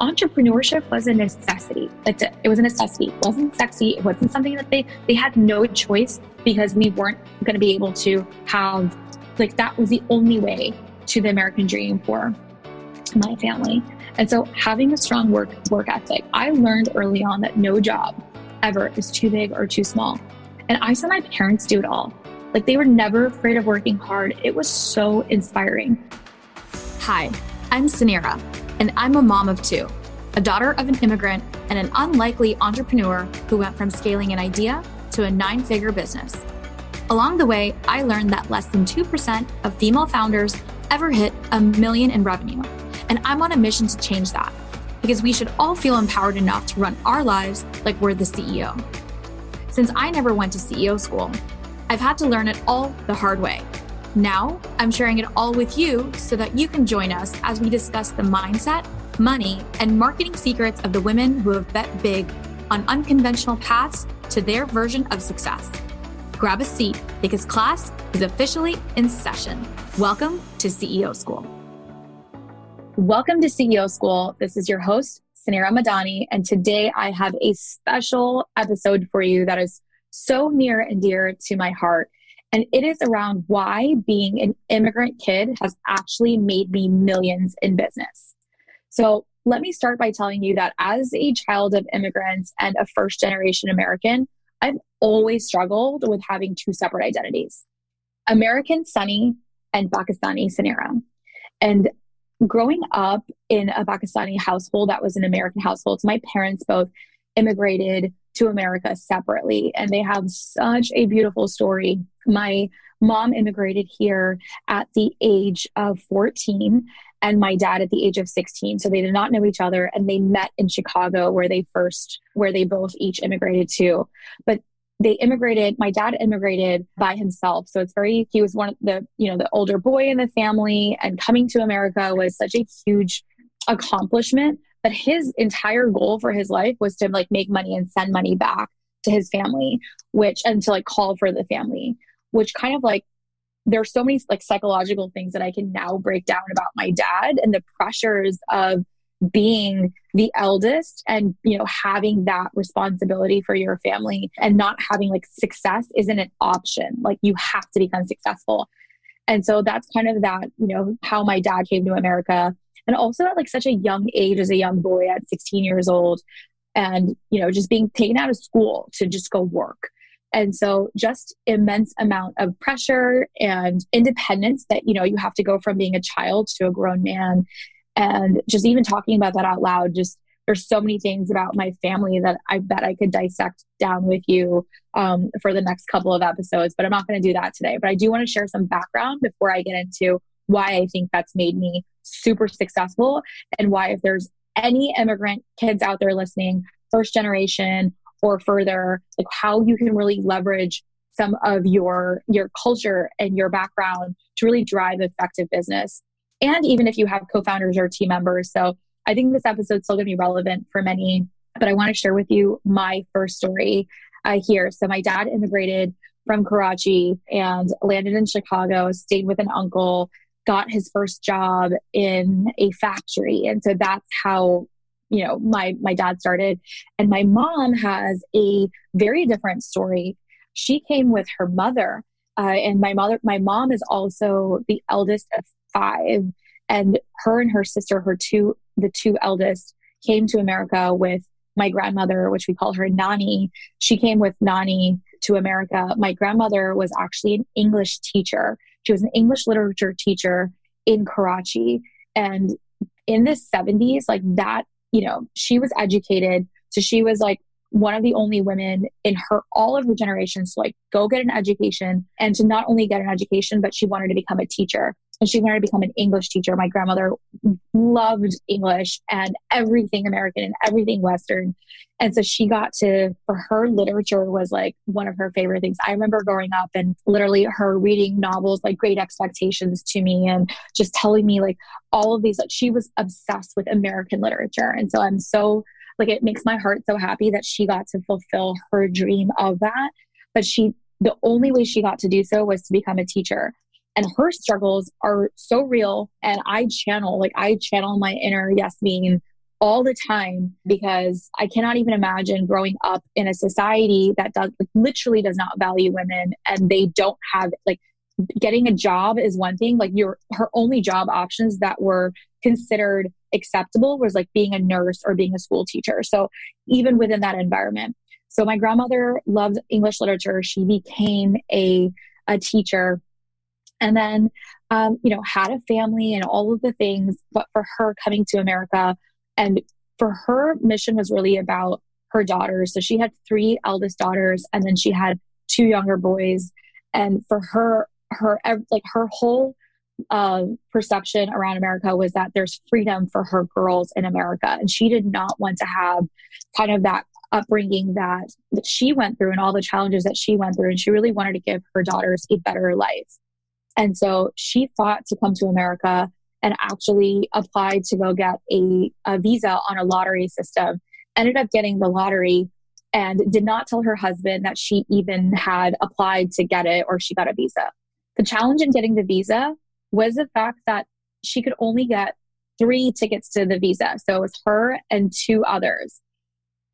entrepreneurship was a necessity. It was a necessity. It wasn't sexy. It wasn't something that they they had no choice because we weren't going to be able to have like that was the only way to the American dream for my family. And so having a strong work work ethic, I learned early on that no job ever is too big or too small. And I saw my parents do it all. Like they were never afraid of working hard. It was so inspiring. Hi, I'm Suneera, and I'm a mom of two, a daughter of an immigrant and an unlikely entrepreneur who went from scaling an idea to a nine figure business. Along the way, I learned that less than 2% of female founders ever hit a million in revenue. And I'm on a mission to change that because we should all feel empowered enough to run our lives like we're the CEO. Since I never went to CEO school, I've had to learn it all the hard way. Now, I'm sharing it all with you so that you can join us as we discuss the mindset, money, and marketing secrets of the women who have bet big on unconventional paths to their version of success. Grab a seat because class is officially in session. Welcome to CEO School. Welcome to CEO School. This is your host, Suneera Madhani, and today I have a special episode for you that is so near and dear to my heart. And it is around why being an immigrant kid has actually made me millions in business. So, let me start by telling you that as a child of immigrants and a first generation American, I've always struggled with having two separate identities American Sunny and Pakistani Suneera. And growing up in a Pakistani household that was an American household, so my parents both immigrated to America separately, and they have such a beautiful story. My mom immigrated here at the age of 14 and my dad at the age of 16 so they did not know each other and they met in chicago where they first where they both each immigrated to. But they immigrated my dad immigrated by himself. So it's very he was one of the you know the older boy in the family and coming to america was such a huge accomplishment but his entire goal for his life was to like make money and send money back to his family which and to like call for the family which kind of like there's so many like psychological things that i can now break down about my dad and the pressures of being the eldest and you know having that responsibility for your family and not having like success isn't an option. Like you have to become successful. And so that's kind of that you know how my dad came to america and also at like such a young age as a young boy at 16 years old and you know just being taken out of school to just go work and so just immense amount of pressure and independence that you know you have to go from being a child to a grown man and just even talking about that out loud, just there's so many things about my family that I bet I could dissect down with you um, for the next couple of episodes, but I'm not going to do that today. But I do want to share some background before I get into why I think that's made me super successful and why, if there's any immigrant kids out there listening, first generation or further, like how you can really leverage some of your your culture and your background to really drive effective business and even if you have co-founders or team members. So I think this episode's still to be relevant for many, but I want to share with you my first story uh, here. So my dad immigrated from Karachi and landed in Chicago, stayed with an uncle, got his first job in a factory. And so that's how you know my my dad started. And my mom has a very different story. She came with her mother uh, and my mother my mom is also the eldest of five. And her and her sister her two the two eldest came to america with my grandmother which we call her nani. She came with nani to america. My grandmother was actually an english teacher she was an english literature teacher in karachi. And in the 70s like that you know she was educated. So she was like one of the only women in her all of her generations to like go get an education and to not only get an education but she wanted to become a teacher and she wanted to become an English teacher. My grandmother loved English and everything American and everything Western. And so she got to, for her, literature was like one of her favorite things. I remember growing up and literally her reading novels like Great Expectations to me and just telling me like all of these, like she was obsessed with American literature. And so I'm so, like, it makes my heart so happy that she got to fulfill her dream of that. But she, the only way she got to do so was to become a teacher and her struggles are so real. And i channel like i channel my inner yasmin all the time because I cannot even imagine growing up in a society that does like, literally does not value women and they don't have like getting a job is one thing like your her only job options that were considered acceptable was like being a nurse or being a school teacher. So even within that environment. So my grandmother loved english literature. She became a a teacher and then um, you know had a family and all of the things but for her coming to america and for her mission was really about her daughters. So she had three eldest daughters and then she had two younger boys. And for her her like her whole uh, perception around America was that there's freedom for her girls in America, and she did not want to have kind of that upbringing that that she went through and all the challenges that she went through, and she really wanted to give her daughters a better life. And so she fought to come to America and actually applied to go get a, a visa on a lottery system. Ended up getting the lottery and did not tell her husband that she even had applied to get it or she got a visa. The challenge in getting the visa was the fact that she could only get three tickets to the visa. So it was her and two others.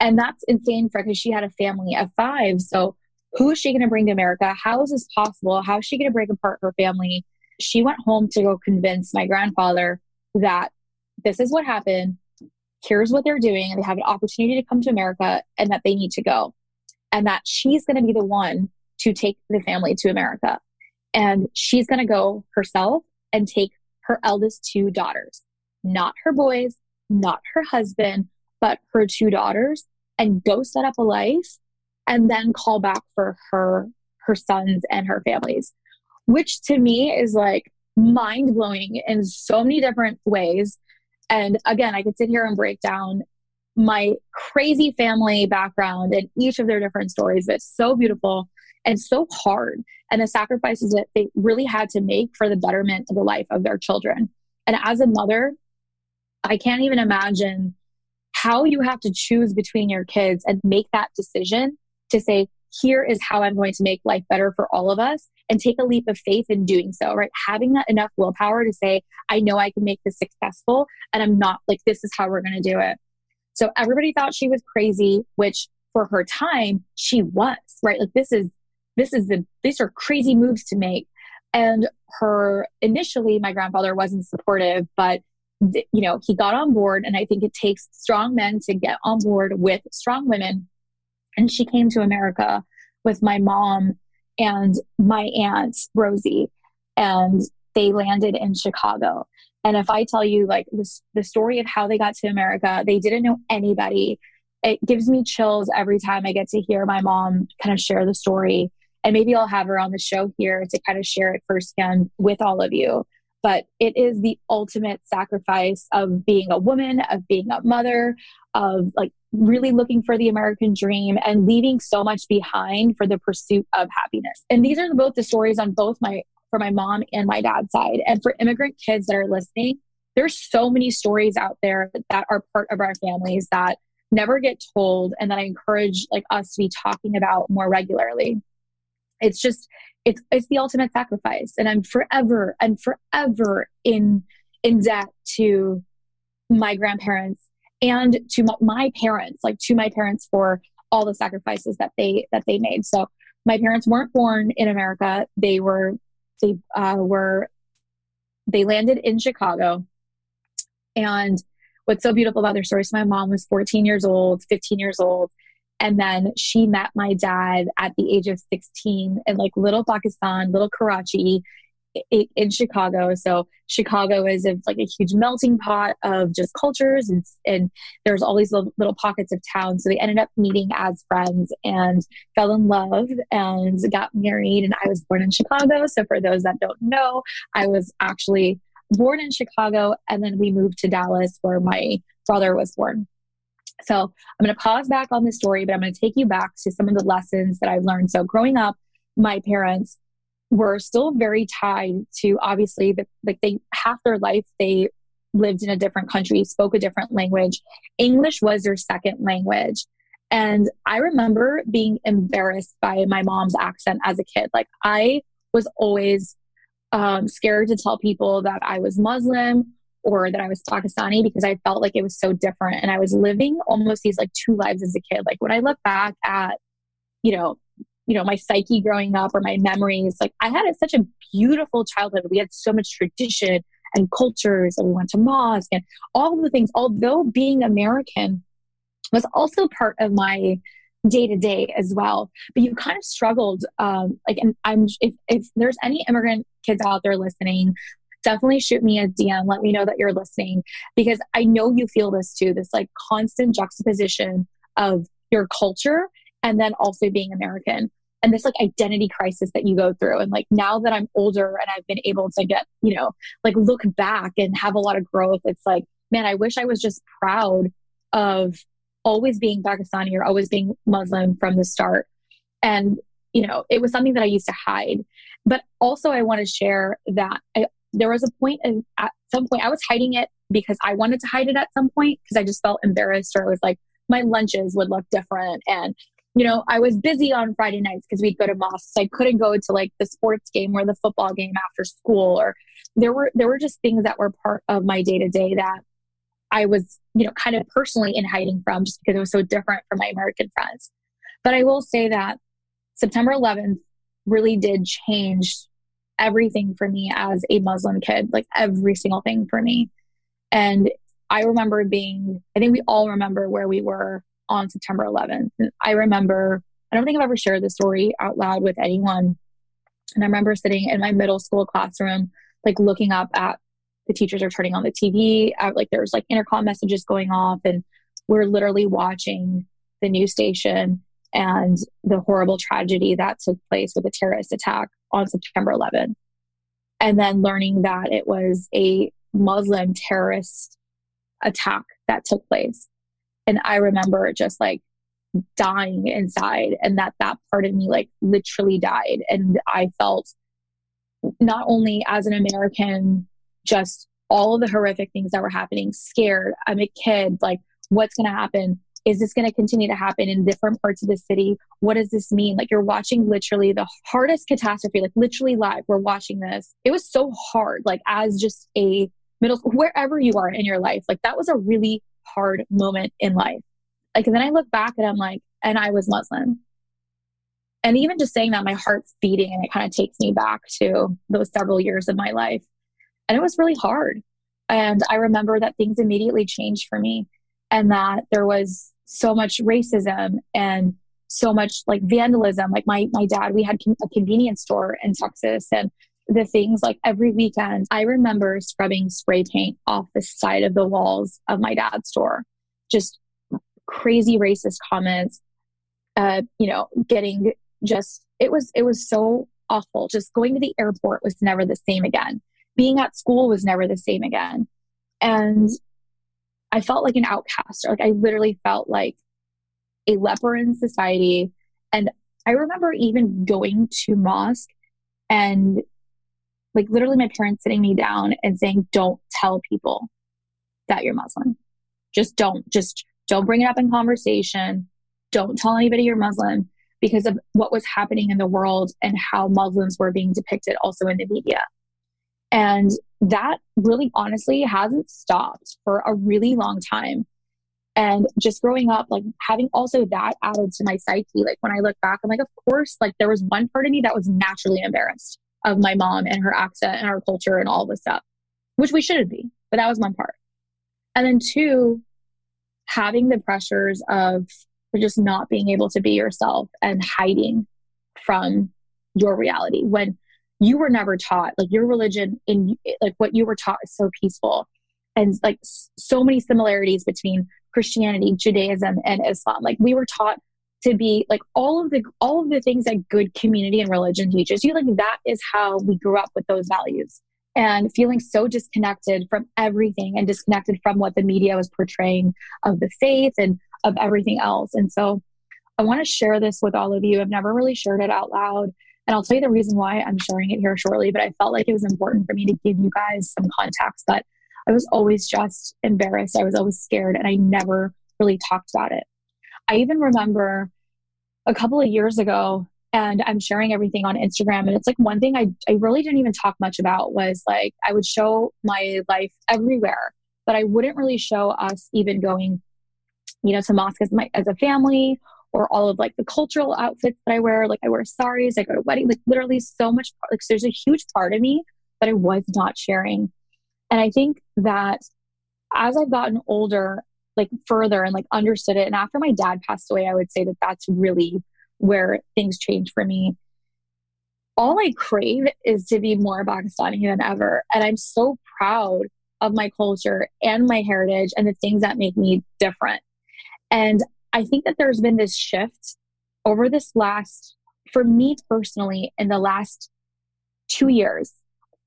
And that's insane for because she had a family of five. So who is she going to bring to America? How is this possible? How is she going to break apart her family? She went home to go convince my grandfather that this is what happened. Here's what they're doing. They have an opportunity to come to America and that they need to go. And that she's going to be the one to take the family to America. And she's going to go herself and take her eldest two daughters, not her boys, not her husband, but her two daughters, and go set up a life and then call back for her her sons and her families which to me is like mind blowing in so many different ways and again i could sit here and break down my crazy family background and each of their different stories but it's so beautiful and so hard and the sacrifices that they really had to make for the betterment of the life of their children. And as a mother, I can't even imagine how you have to choose between your kids and make that decision to say, here is how I'm going to make life better for all of us and take a leap of faith in doing so, right? Having that enough willpower to say, I know I can make this successful and I'm not like, this is how we're going to do it. So everybody thought she was crazy, which for her time, she was, right? Like, this is this is the these are crazy moves to make and her initially my grandfather wasn't supportive but you know he got on board and i think it takes strong men to get on board with strong women and she came to america with my mom and my aunt rosie and they landed in chicago. And if i tell you like this the story of how they got to america they didn't know anybody. It gives me chills every time i get to hear my mom kind of share the story. And maybe I'll have her on the show here to kind of share it firsthand with all of you. But it is the ultimate sacrifice of being a woman, of being a mother, of like really looking for the American dream and leaving so much behind for the pursuit of happiness. And these are both the stories on both my for my mom and my dad's side. And for immigrant kids that are listening, there's so many stories out there that are part of our families that never get told and that I encourage like us to be talking about more regularly it's just it's it's the ultimate sacrifice and i'm forever and forever in in debt to my grandparents and to my parents like to my parents for all the sacrifices that they that they made. So my parents weren't born in america. They were they uh, were they landed in chicago. And what's so beautiful about their story so my mom was 14 years old 15 years old and then she met my dad at the age of 16 in like little Pakistan, little Karachi in Chicago. So Chicago is a, like a huge melting pot of just cultures and, and there's all these little, little pockets of town. So they ended up meeting as friends and fell in love and got married. And I was born in Chicago. So for those that don't know, I was actually born in Chicago and then we moved to Dallas where my brother was born. So I'm going to pause back on the story, but I'm going to take you back to some of the lessons that I've learned. So growing up, my parents were still very tied to obviously the, like they half their life they lived in a different country, spoke a different language. English was their second language. And I remember being embarrassed by my mom's accent as a kid. Like I was always um, scared to tell people that I was Muslim or that I was Pakistani because I felt like it was so different. And I was living almost these like two lives as a kid. Like when I look back at, you know, you know, my psyche growing up or my memories, like I had such a beautiful childhood. We had so much tradition and cultures and we went to mosque and all the things. Although being American was also part of my day to day as well. But you kind of struggled, um, like, and I'm if if there's any immigrant kids out there listening, definitely shoot me a DM. Let me know that you're listening because I know you feel this too. This like constant juxtaposition of your culture and then also being American and this like identity crisis that you go through. And like now that I'm older and I've been able to get, you know, like look back and have a lot of growth, it's like, man, I wish I was just proud of always being Pakistani or always being Muslim from the start. And, you know, it was something that I used to hide. But also, I want to share that I, there was a point in, at some point, I was hiding it because I wanted to hide it at some point because I just felt embarrassed or it was like my lunches would look different. And, you know, I was busy on Friday nights because we'd go to mosques. I couldn't go to like the sports game or the football game after school or there were there were just things that were part of my day to day that I was, you know, kind of personally in hiding from just because it was so different from my American friends. But I will say that September 11th really did change everything for me as a Muslim kid, like every single thing for me. And I remember being, I think we all remember where we were on September 11th. And I remember, I don't think I've ever shared this story out loud with anyone. And I remember sitting in my middle school classroom, like looking up at the teachers are turning on the TV. Uh, like there's like intercom messages going off, and we're literally watching the news station and the horrible tragedy that took place with a terrorist attack on September 11th. And then learning that it was a Muslim terrorist attack that took place. And I remember just like dying inside and that that part of me like literally died. And I felt not only as an American just all of the horrific things that were happening, scared. I'm a kid. Like, what's going to happen? Is this going to continue to happen in different parts of the city? What does this mean? Like, you're watching literally the hardest catastrophe, like, literally live. We're watching this. It was so hard, like, as just a middle wherever you are in your life, like, that was a really hard moment in life. Like, and then I look back and I'm like, and I was Muslim. And even just saying that, my heart's beating and it kind of takes me back to those several years of my life and it was really hard. And I remember that things immediately changed for me and that there was so much racism and so much like vandalism. Like my, my dad, we had a convenience store in Texas and the things like every weekend, I remember scrubbing spray paint off the side of the walls of my dad's store. Just crazy racist comments, uh, you know, getting just, it was, it was so awful. Just going to the airport was never the same again being at school was never the same again. And I felt like an outcast. Like I literally felt like a leper in society. And I remember even going to mosque and like literally my parents sitting me down and saying, Don't tell people that you're Muslim. Just don't, just don't bring it up in conversation. Don't tell anybody you're Muslim because of what was happening in the world and how Muslims were being depicted also in the media. And that really honestly hasn't stopped for a really long time. And just growing up, like having also that added to my psyche, like when I look back, I'm like, of course, like there was one part of me that was naturally embarrassed of my mom and her accent and our culture and all this stuff, which we shouldn't be, but that was one part. And then two, having the pressures of just not being able to be yourself and hiding from your reality when you were never taught like your religion in like what you were taught is so peaceful and like so many similarities between christianity judaism and islam like we were taught to be like all of the all of the things that good community and religion teaches you like that is how we grew up with those values and feeling so disconnected from everything and disconnected from what the media was portraying of the faith and of everything else and so i want to share this with all of you i've never really shared it out loud and I'll tell you the reason why I'm sharing it here shortly, but I felt like it was important for me to give you guys some context that I was always just embarrassed. I was always scared and I never really talked about it. I even remember a couple of years ago, and I'm sharing everything on Instagram. And it's like one thing I, I really didn't even talk much about was like I would show my life everywhere, but I wouldn't really show us even going, you know, to mosque as my as a family or all of like the cultural outfits that I wear. Like I wear saris, I go to weddings, like literally so much like there's a huge part of me that I was not sharing. And I think that as I've gotten older, like further and like understood it, and after my dad passed away, I would say that that's really where things changed for me. All I crave is to be more Pakistani than ever. And I'm so proud of my culture and my heritage and the things that make me different. And I think that there's been this shift over this last, for me personally, in the last two years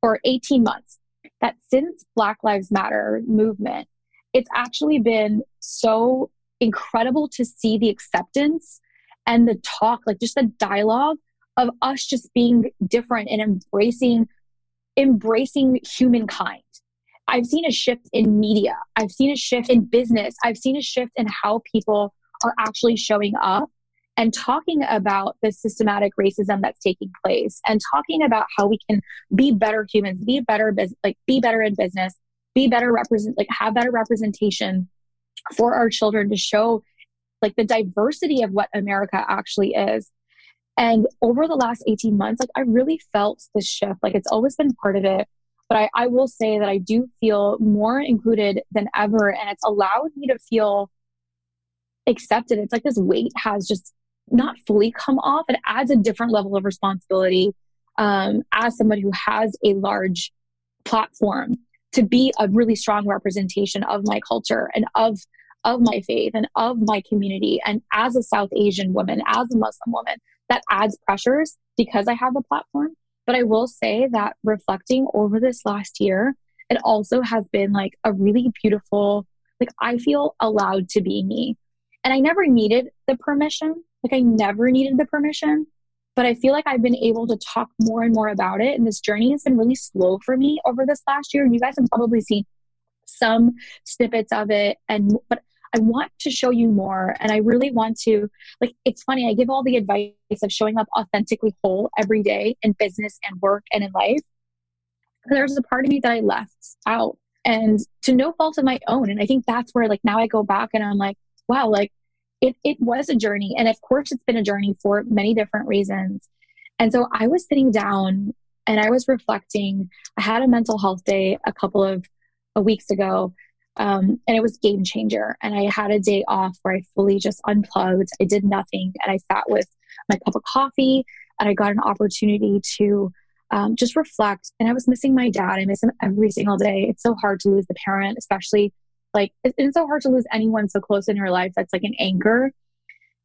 or 18 months, that since Black Lives Matter movement, it's actually been so incredible to see the acceptance and the talk, like just the dialogue of us just being different and embracing embracing humankind. I've seen a shift in media. I've seen a shift in business. I've seen a shift in how people are actually showing up and talking about the systematic racism that's taking place and talking about how we can be better humans, be better like be better in business, be better represent like have better representation for our children to show like the diversity of what America actually is. And over the last 18 months, like I really felt this shift. Like it's always been part of it. But I, I will say that I do feel more included than ever. And it's allowed me to feel accepted. It's like this weight has just not fully come off. It adds a different level of responsibility um, as somebody who has a large platform to be a really strong representation of my culture and of of my faith and of my community. And as a South Asian woman, as a Muslim woman, that adds pressures because I have a platform. But I will say that reflecting over this last year, it also has been like a really beautiful, like I feel allowed to be me. And I never needed the permission. Like I never needed the permission. But I feel like I've been able to talk more and more about it. And this journey has been really slow for me over this last year. And you guys have probably seen some snippets of it. And but I want to show you more. And I really want to, like, it's funny, I give all the advice of showing up authentically whole every day in business and work and in life. There's a part of me that I left out and to no fault of my own. And I think that's where, like, now I go back and I'm like, wow, like, it, it was a journey. And of course, it's been a journey for many different reasons. And so I was sitting down and I was reflecting. I had a mental health day a couple of weeks ago um, and it was game changer. And I had a day off where I fully just unplugged. I did nothing, and I sat with my cup of coffee, and I got an opportunity to um, just reflect. And I was missing my dad. I miss him every single day. It's so hard to lose the parent, especially like it's so hard to lose anyone so close in your life that's like an anchor.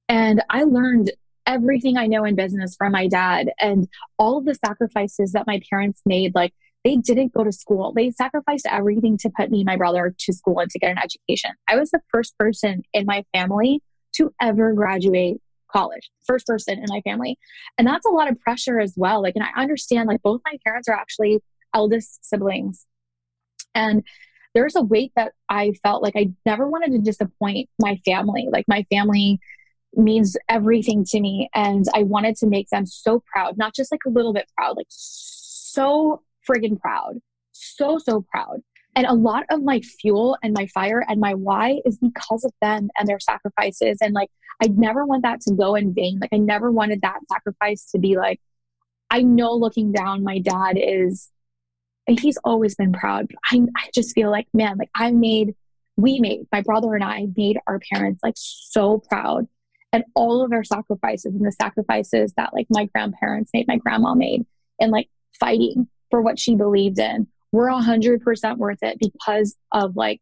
And I learned everything I know in business from my dad and all of the sacrifices that my parents made, like they didn't go to school. They sacrificed everything to put me and my brother to school and to get an education. I was the first person in my family to ever graduate college, first person in my family. And that's a lot of pressure as well. Like, and I understand, like, both my parents are actually eldest siblings. And there's a weight that I felt like I never wanted to disappoint my family. Like, my family means everything to me. And I wanted to make them so proud, not just like a little bit proud, like so friggin' proud. So, so proud. And a lot of my fuel and my fire and my why is because of them and their sacrifices. And like, I never want that to go in vain. Like, I never wanted that sacrifice to be like, I know looking down, my dad is, he's always been proud. I, I just feel like, man, like I made, we made, my brother and I made our parents like so proud. And all of our sacrifices and the sacrifices that like my grandparents made, my grandma made, and like fighting for what she believed in were 100% worth it because of like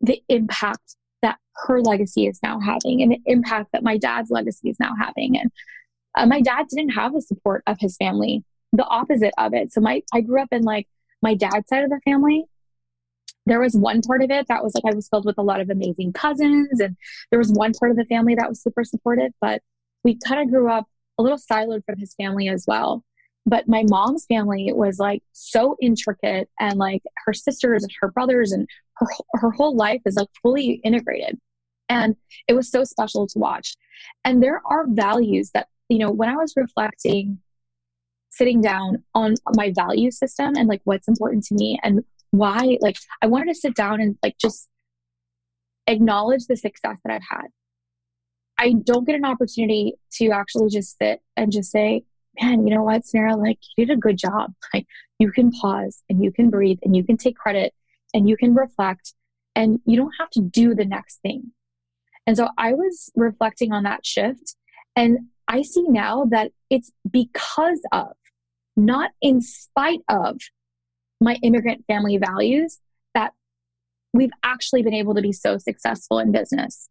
the impact that her legacy is now having and the impact that my dad's legacy is now having and uh, my dad didn't have the support of his family the opposite of it so my i grew up in like my dad's side of the family there was one part of it that was like i was filled with a lot of amazing cousins and there was one part of the family that was super supportive but we kind of grew up a little siloed from his family as well but my mom's family was like so intricate and like her sisters and her brothers and her, her whole life is like fully integrated. And it was so special to watch. And there are values that you know, when I was reflecting, sitting down on my value system and like what's important to me and why, like, I wanted to sit down and like just acknowledge the success that I've had. I don't get an opportunity to actually just sit and just say, man, you know what, Sarah, like, you did a good job. Like, you can pause and you can breathe and you can take credit and you can reflect and you don't have to do the next thing. And so I was reflecting on that shift and I see now that it's because of, not in spite of my immigrant family values, that we've actually been able to be so successful in business.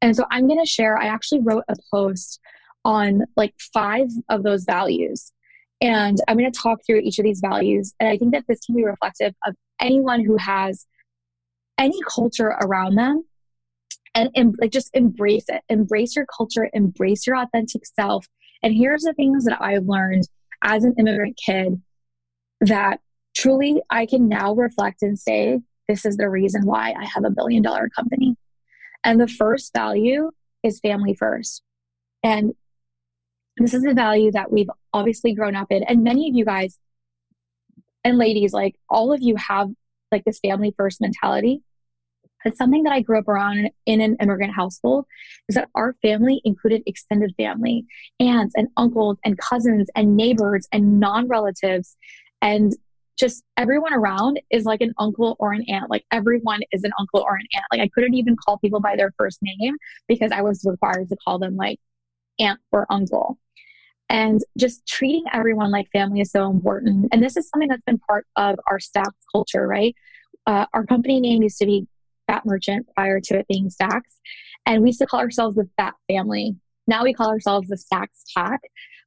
And so I'm going to share, I actually wrote a post on like five of those values. And I'm going to talk through each of these values. And I think that this can be reflective of anyone who has any culture around them and, and like just embrace it embrace your culture embrace your authentic self and here's the things that i've learned as an immigrant kid that truly i can now reflect and say this is the reason why i have a billion dollar company. And the first value is family first. And this is a value that we've obviously grown up in. And many of you guys and ladies like all of you have like this family first mentality it's something that I grew up around in an immigrant household is that our family included extended family, aunts and uncles and cousins and neighbors and non relatives. And just everyone around is like an uncle or an aunt. Like everyone is an uncle or an aunt. Like I couldn't even call people by their first name because I was required to call them like aunt or uncle. And just treating everyone like family is so important. And this is something that's been part of our staff culture, right? Uh, our company name used to be Fattmerchant prior to it being Stax. And we used to call ourselves the Fat Family. Now we call ourselves the Stax Pack.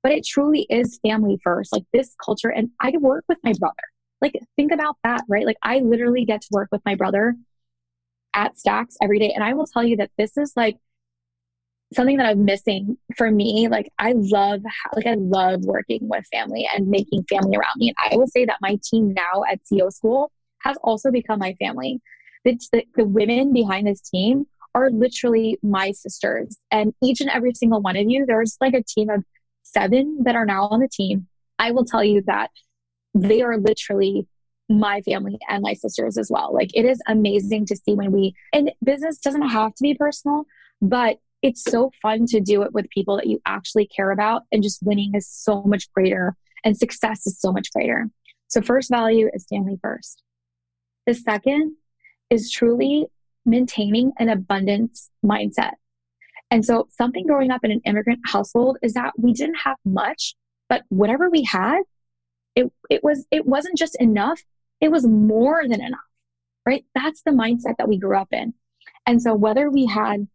But it truly is family first, like this culture. And I work with my brother. Like, think about that, right? Like, I literally get to work with my brother at Stax every day. And I will tell you that this is like something that I'm missing for me. Like, I love, like, I love working with family and making family around me. And I will say that my team now at CEO School has also become my family the, the women behind this team are literally my sisters. And each and every single one of you, there's like a team of seven that are now on the team. I will tell you that they are literally my family and my sisters as well. Like it is amazing to see when we, and business doesn't have to be personal, but it's so fun to do it with people that you actually care about. And just winning is so much greater and success is so much greater. So, first value is family first. The second is truly maintaining an abundance mindset. And so, something growing up in an immigrant household is that we didn't have much, but whatever we had, it, it was it wasn't just enough; it was more than enough. Right? That's the mindset that we grew up in. And so, whether we had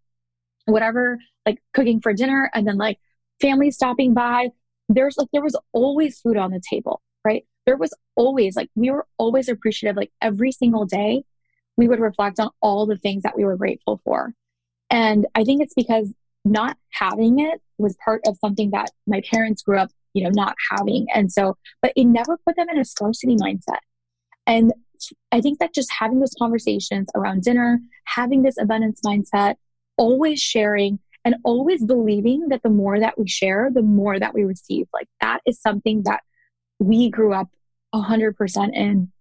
whatever, like cooking for dinner, and then like family stopping by, there's like there was always food on the table. Right? There was always like we were always appreciative. Like every single day, we would reflect on all the things that we were grateful for. And I think it's because not having it was part of something that my parents grew up, you know, not having. And so, but it never put them in a scarcity mindset. And I think that just having those conversations around dinner, having this abundance mindset, always sharing and always believing that the more that we share, the more that we receive. Like that is something that we grew up 100% in.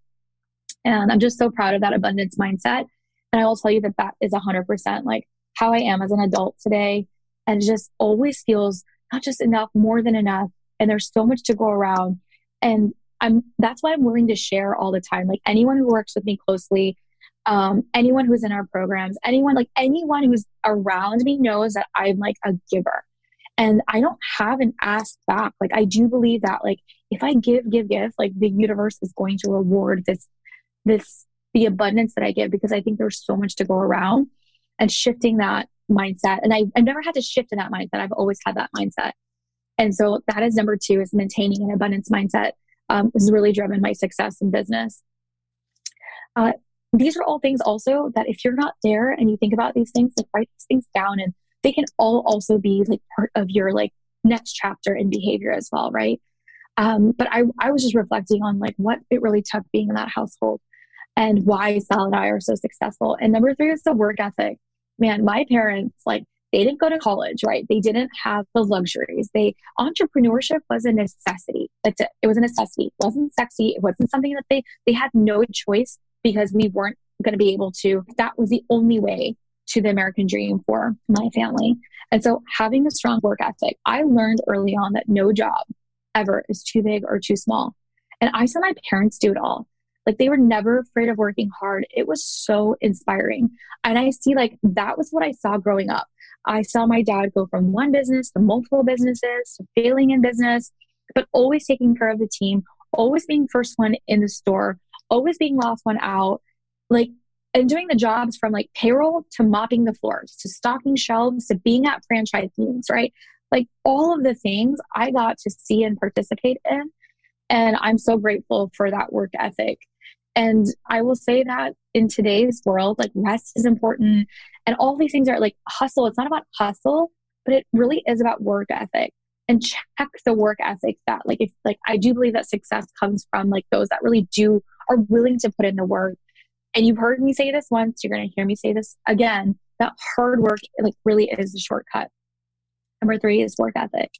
And I'm just so proud of that abundance mindset. And I will tell you that that is 100% like how I am as an adult today. And just always feels not just enough, more than enough. And there's so much to go around. And I'm that's why I'm willing to share all the time. Like anyone who works with me closely, um, anyone who's in our programs, anyone like anyone who's around me knows that I'm like a giver. And I don't have an ask back. Like I do believe that like if I give, give, give, like the universe is going to reward this this the abundance that I give because I think there's so much to go around and shifting that mindset. And I, I've never had to shift in that mindset. I've always had that mindset. And so that is number two is maintaining an abundance mindset um, has really driven my success in business. Uh, these are all things also that if you're not there and you think about these things, like write these things down and they can all also be like part of your like next chapter in behavior as well, right? Um, but I, I was just reflecting on like what it really took being in that household and why Sal and I are so successful. And number three is the work ethic. Man, my parents, like, they didn't go to college, right? They didn't have the luxuries. They entrepreneurship was a necessity. That's it. It was a necessity. It wasn't sexy. It wasn't something that they they had no choice because we weren't going to be able to. That was the only way to the American dream for my family. And so having a strong work ethic, I learned early on that no job ever is too big or too small. And I saw my parents do it all. Like they were never afraid of working hard. It was so inspiring. And I see like that was what I saw growing up. I saw my dad go from one business to multiple businesses to failing in business, but always taking care of the team, always being first one in the store, always being last one out, like, and doing the jobs from like payroll to mopping the floors to stocking shelves to being at franchise meetings, right? Like all of the things I got to see and participate in. And I'm so grateful for that work ethic. And I will say that in today's world, like rest is important. And all these things are like hustle. It's not about hustle, but it really is about work ethic and check the work ethic that like if like I do believe that success comes from like those that really do are willing to put in the work. And you've heard me say this once, you're gonna hear me say this again, that hard work like really is a shortcut. Number three is work ethic.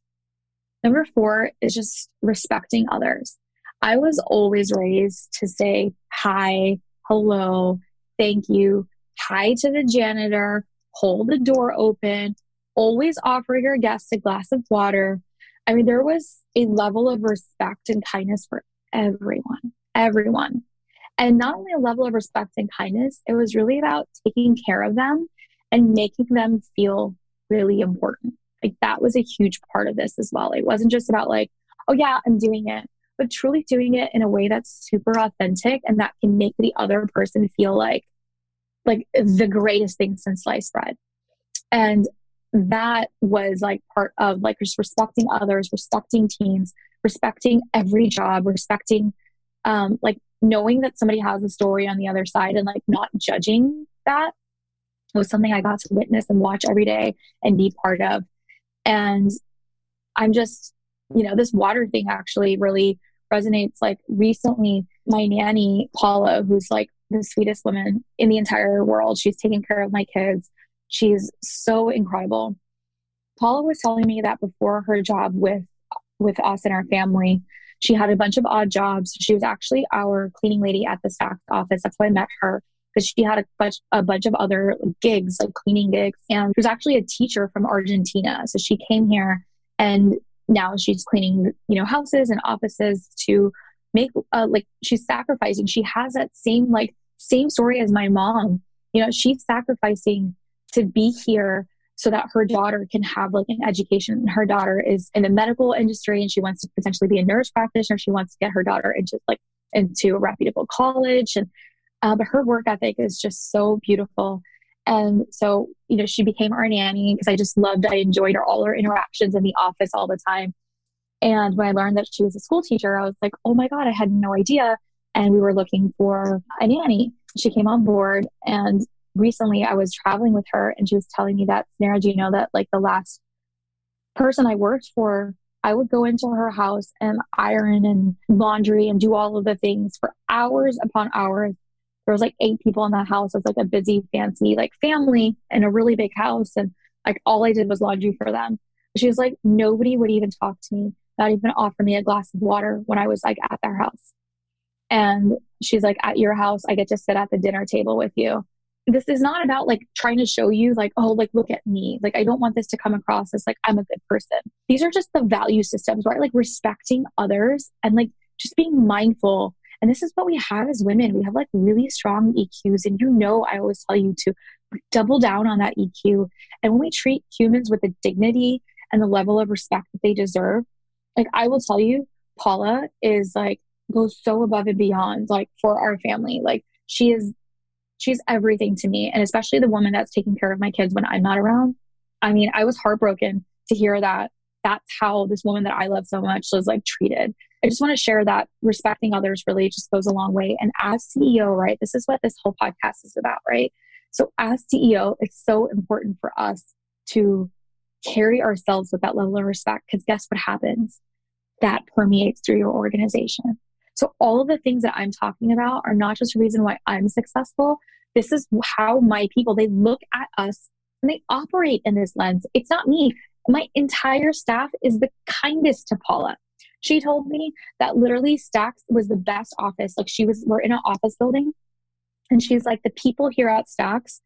Number four is just respecting others. I was always raised to say hi, hello, thank you, hi to the janitor, hold the door open, always offer your guests a glass of water. I mean, there was a level of respect and kindness for everyone, everyone. And not only a level of respect and kindness, it was really about taking care of them and making them feel really important. Like that was a huge part of this as well. It wasn't just about like, oh yeah, I'm doing it, but truly doing it in a way that's super authentic and that can make the other person feel like like the greatest thing since sliced bread. And that was like part of like just respecting others, respecting teams, respecting every job, respecting um like knowing that somebody has a story on the other side and like not judging that was something I got to witness and watch every day and be part of. And I'm just, you know, this water thing actually really resonates. Like recently, my nanny, Paula, who's like the sweetest woman in the entire world, she's taking care of my kids. She's so incredible. Paula was telling me that before her job with with us and our family, she had a bunch of odd jobs. She was actually our cleaning lady at the staff office. That's why I met her because she had a bunch, a bunch of other gigs, like cleaning gigs. And she was actually a teacher from Argentina. So she came here and now she's cleaning, you know, houses and offices to make, uh, like, she's sacrificing. She has that same, like, same story as my mom. You know, she's sacrificing to be here so that her daughter can have like an education. Her daughter is in the medical industry and she wants to potentially be a nurse practitioner. She wants to get her daughter into like into a reputable college and uh, but her work ethic is just so beautiful. And so, you know, she became our nanny because I just loved, I enjoyed her, all her interactions in the office all the time. And when I learned that she was a school teacher, I was like, oh my God, I had no idea. And we were looking for a nanny. She came on board. And recently I was traveling with her and she was telling me that, Sarah, do you know that like the last person I worked for, I would go into her house and iron and laundry and do all of the things for hours upon hours there was like eight people in that house. It was like a busy, fancy like family in a really big house. And like all I did was laundry for them. She was like, nobody would even talk to me, not even offer me a glass of water when I was like at their house. And she's like, at your house, I get to sit at the dinner table with you. This is not about like trying to show you, like, oh, like, look at me. Like, I don't want this to come across as like I'm a good person. These are just the value systems, right? Like, respecting others and like just being mindful and this is what we have as women. We have like really strong EQs. And you know, I always tell you to double down on that EQ. And when we treat humans with the dignity and the level of respect that they deserve, like I will tell you, Paula is like goes so above and beyond like for our family. Like she is she's everything to me. And especially the woman that's taking care of my kids when I'm not around. I mean, I was heartbroken to hear that that's how this woman that I love so much was like treated. I just want to share that respecting others really just goes a long way. And as CEO, right, this is what this whole podcast is about, right? So as CEO, it's so important for us to carry ourselves with that level of respect because guess what happens? That permeates through your organization. So all of the things that I'm talking about are not just a reason why I'm successful. This is how my people, they look at us and they operate in this lens. It's not me. My entire staff is the kindest to Paula. She told me that literally Stax was the best office. Like she was, we're in an office building, and she's like, the people here at Stax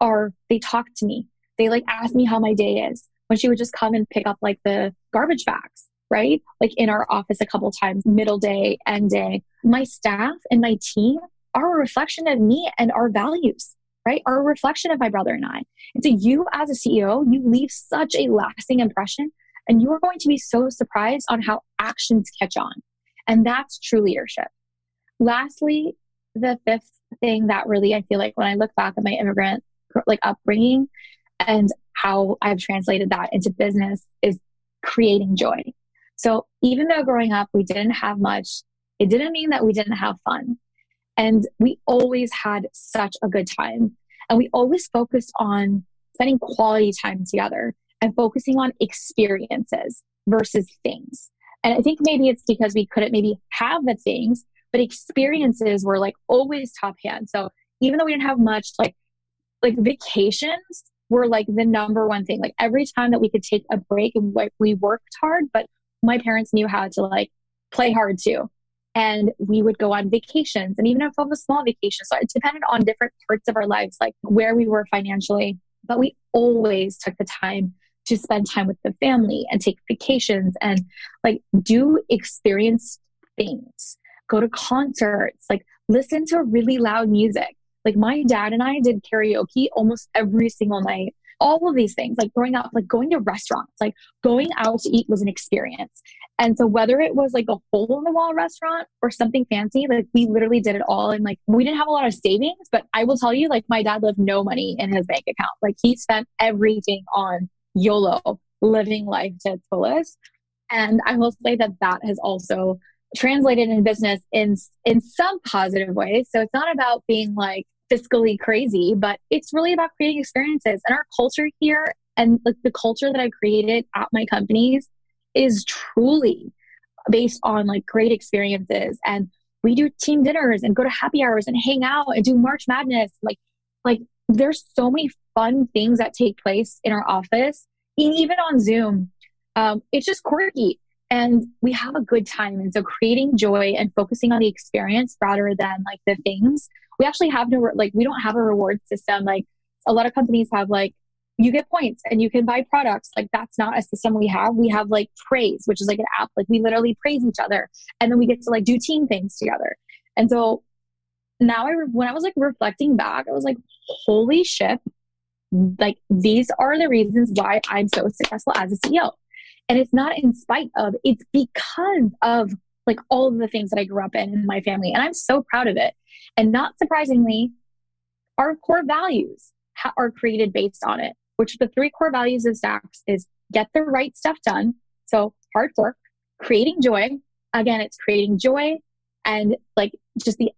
are, they talk to me. They like ask me how my day is when she would just come and pick up like the garbage bags, right? Like in our office a couple times, middle day, end day. My staff and my team are a reflection of me and our values, right? Are a reflection of my brother and I. And so you as a CEO, you leave such a lasting impression and you are going to be so surprised on how actions catch on. And that's true leadership. Lastly, the fifth thing that really I feel like when I look back at my immigrant like upbringing and how I've translated that into business is creating joy. So even though growing up we didn't have much, it didn't mean that we didn't have fun. And we always had such a good time. And we always focused on spending quality time together focusing on experiences versus things. And I think maybe it's because we couldn't maybe have the things, but experiences were like always top hand. So even though we didn't have much, like like vacations were like the number one thing. Like every time that we could take a break and we worked hard, but my parents knew how to like play hard too. And we would go on vacations and even if it was small vacations. So it depended on different parts of our lives, like where we were financially. But we always took the time to spend time with the family and take vacations and like do experience things, go to concerts, like listen to really loud music. Like my dad and I did karaoke almost every single night. All of these things, like growing up, like going to restaurants, like going out to eat was an experience. And so whether it was like a hole in the wall restaurant or something fancy, like we literally did it all. And like we didn't have a lot of savings, but I will tell you, like my dad left no money in his bank account. Like he spent everything on YOLO, living life to its fullest. And I will say that that has also translated in business in in some positive ways. So it's not about being like fiscally crazy, but it's really about creating experiences. And our culture here and like the culture that I've created at my companies is truly based on like great experiences. And we do team dinners and go to happy hours and hang out and do March Madness. Like, like there's so many fun things that take place in our office, and even on Zoom. Um, it's just quirky and we have a good time. And so creating joy and focusing on the experience rather than like the things. We actually have no, like, we don't have a reward system. Like a lot of companies have like, you get points and you can buy products. Like that's not a system we have. We have like praise, which is like an app. Like we literally praise each other and then we get to like do team things together. And so now I, when I was like reflecting back, I was like, holy shit. Like these are the reasons why I'm so successful as a CEO. And it's not in spite of, it's because of like all of the things that I grew up in in my family. And I'm so proud of it. And not surprisingly, our core values ha- are created based on it, which the three core values of Stax is get the right stuff done. So hard work, creating joy. Again, it's creating joy and like just the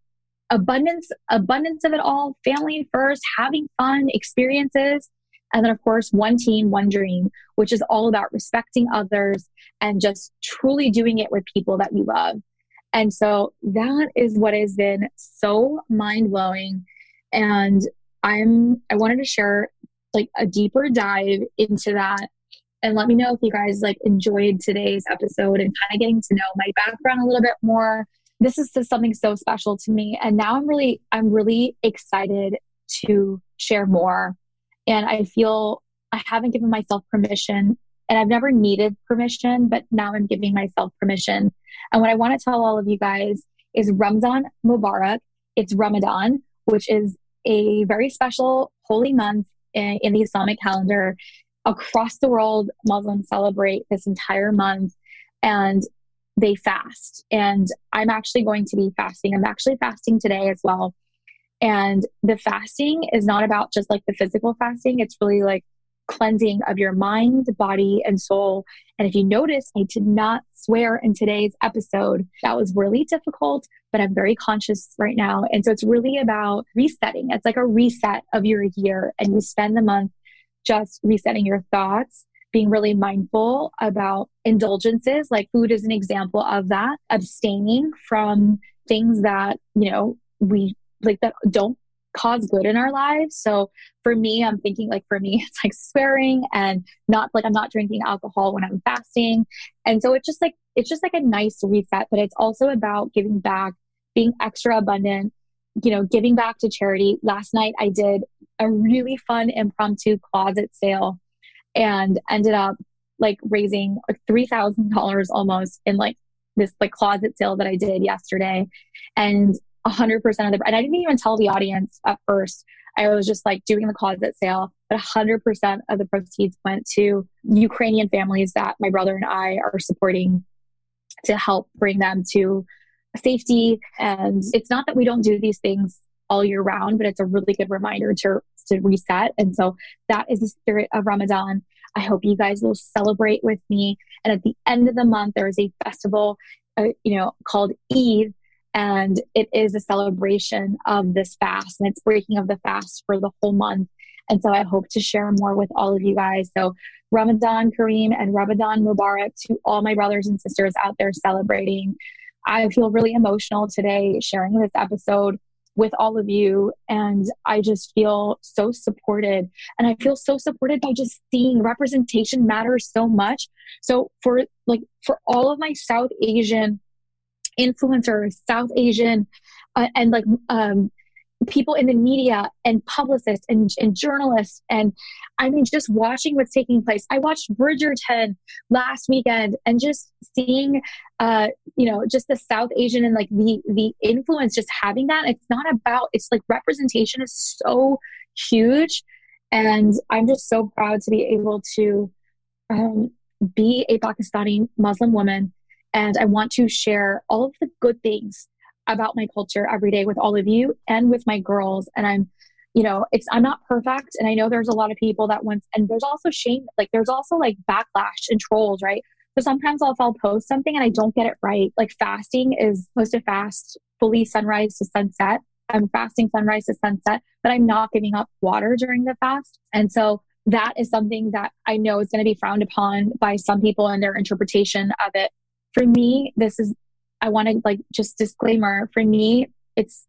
abundance, abundance of it all, family first, having fun, experiences. And then, of course, one team, one dream, which is all about respecting others and just truly doing it with people that we love. And so that is what has been so mind blowing. And I'm, I wanted to share like a deeper dive into that and let me know if you guys like enjoyed today's episode and kind of getting to know my background a little bit more this is just something so special to me. And now i'm really i'm really excited to share more. And i feel i haven't given myself permission and i've never needed permission but now i'm giving myself permission. And what i want to tell all of you guys is ramzan mubarak it's ramadan which is a very special holy month in, in the islamic calendar. Across the world muslims celebrate this entire month. And they fast. And I'm actually going to be fasting. I'm actually fasting today as well. And the fasting is not about just like the physical fasting, it's really like cleansing of your mind, body, and soul. And if you notice, I did not swear in today's episode. That was really difficult, but I'm very conscious right now. And so it's really about resetting. It's like a reset of your year, and you spend the month just resetting your thoughts being really mindful about indulgences, like food is an example of that, abstaining from things that, you know, we like that don't cause good in our lives. So for me, I'm thinking like for me, it's like swearing and not like I'm not drinking alcohol when I'm fasting. And so it's just like, it's just like a nice reset, but it's also about giving back, being extra abundant, you know, giving back to charity. Last night I did a really fun impromptu closet sale and ended up like raising like $3,000 almost in like this like closet sale that I did yesterday. And 100% of the, and I didn't even tell the audience at first. I was just like doing the closet sale, but 100% of the proceeds went to Ukrainian families that my brother and I are supporting to help bring them to safety. And it's not that we don't do these things all year round, but it's a really good reminder to, to reset. And so that is the spirit of Ramadan. I hope you guys will celebrate with me. And at the end of the month, there is a festival, uh, you know, called Eid. And it is a celebration of this fast and it's breaking of the fast for the whole month. And so I hope to share more with all of you guys. So Ramadan Kareem and Ramadan Mubarak to all my brothers and sisters out there celebrating. I feel really emotional today sharing this episode with all of you. And I just feel so supported. And I feel so supported by just seeing representation matters so much. So for like, for all of my South Asian influencers, South Asian, uh, and like, um, people in the media and publicists and, and journalists and i mean just watching what's taking place i watched bridgerton last weekend and just seeing uh you know just the south asian and like the the influence just having that it's not about it's like representation is so huge and i'm just so proud to be able to um, be a pakistani muslim woman and i want to share all of the good things about my culture every day with all of you and with my girls. And I'm, you know, it's, I'm not perfect. And I know there's a lot of people that once, and there's also shame, like there's also like backlash and trolls, right? So sometimes I'll, I'll post something and I don't get it right. Like fasting is supposed to fast fully sunrise to sunset. I'm fasting sunrise to sunset, but I'm not giving up water during the fast. And so that is something that I know is going to be frowned upon by some people and their interpretation of it. For me, this is I want to like just disclaimer for me, it's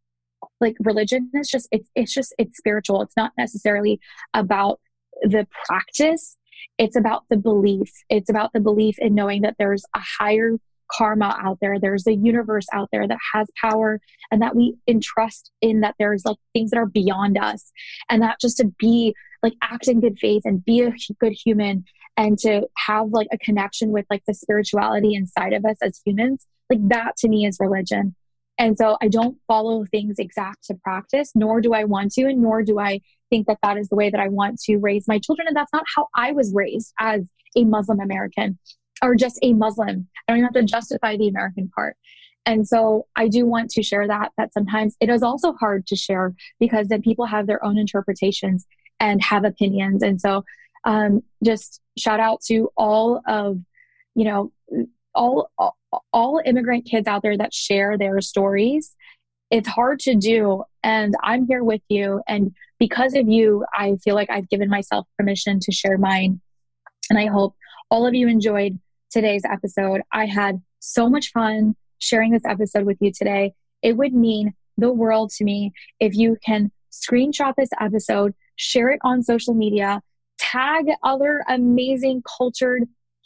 like religion is just it's it's just it's spiritual. It's not necessarily about the practice. It's about the belief. It's about the belief in knowing that there's a higher karma out there. There's a universe out there that has power and that we entrust in that there's like things that are beyond us and that just to be like act in good faith and be a good human and to have like a connection with like the spirituality inside of us as humans like that to me is religion. And so I don't follow things exact to practice, nor do I want to, and nor do I think that that is the way that I want to raise my children. And that's not how I was raised as a Muslim American or just a Muslim. I don't even have to justify the American part. And so I do want to share that, that sometimes it is also hard to share because then people have their own interpretations and have opinions. And so um, just shout out to all of, you know, all, all all immigrant kids out there that share their stories. It's hard to do. And I'm here with you. And because of you, I feel like I've given myself permission to share mine. And I hope all of you enjoyed today's episode. I had so much fun sharing this episode with you today. It would mean the world to me if you can screenshot this episode, share it on social media, tag other amazing cultured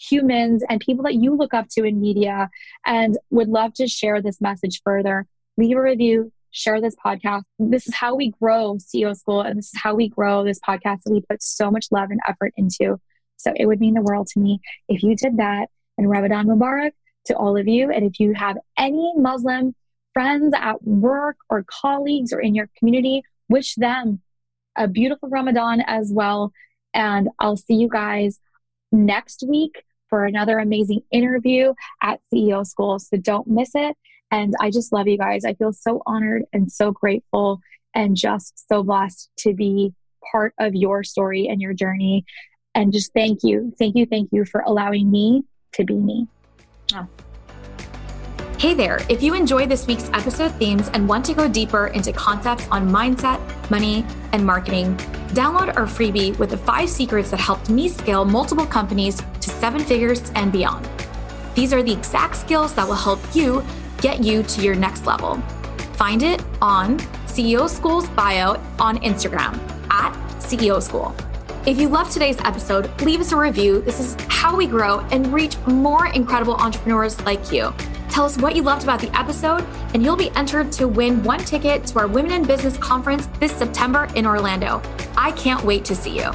humans and people that you look up to in media and would love to share this message further. Leave a review, share this podcast. This is how we grow CEO School, and this is how we grow this podcast that we put so much love and effort into. So it would mean the world to me if you did that. And Ramadan Mubarak to all of you. And if you have any Muslim friends at work or colleagues or in your community, wish them a beautiful Ramadan as well. And I'll see you guys next week for another amazing interview at CEO School. So don't miss it. And I just love you guys. I feel so honored and so grateful and just so blessed to be part of your story and your journey. And just thank you, thank you, thank you for allowing me to be me. Oh. Hey there, if you enjoy this week's episode themes and want to go deeper into concepts on mindset, money, and marketing, download our freebie with the five secrets that helped me scale multiple companies to seven figures and beyond. These are the exact skills that will help you get you to your next level. Find it on CEO School's bio on Instagram at CEO School. If you loved today's episode, leave us a review. This is how we grow and reach more incredible entrepreneurs like you. Tell us what you loved about the episode, and you'll be entered to win one ticket to our Women in Business conference this September in Orlando. I can't wait to see you.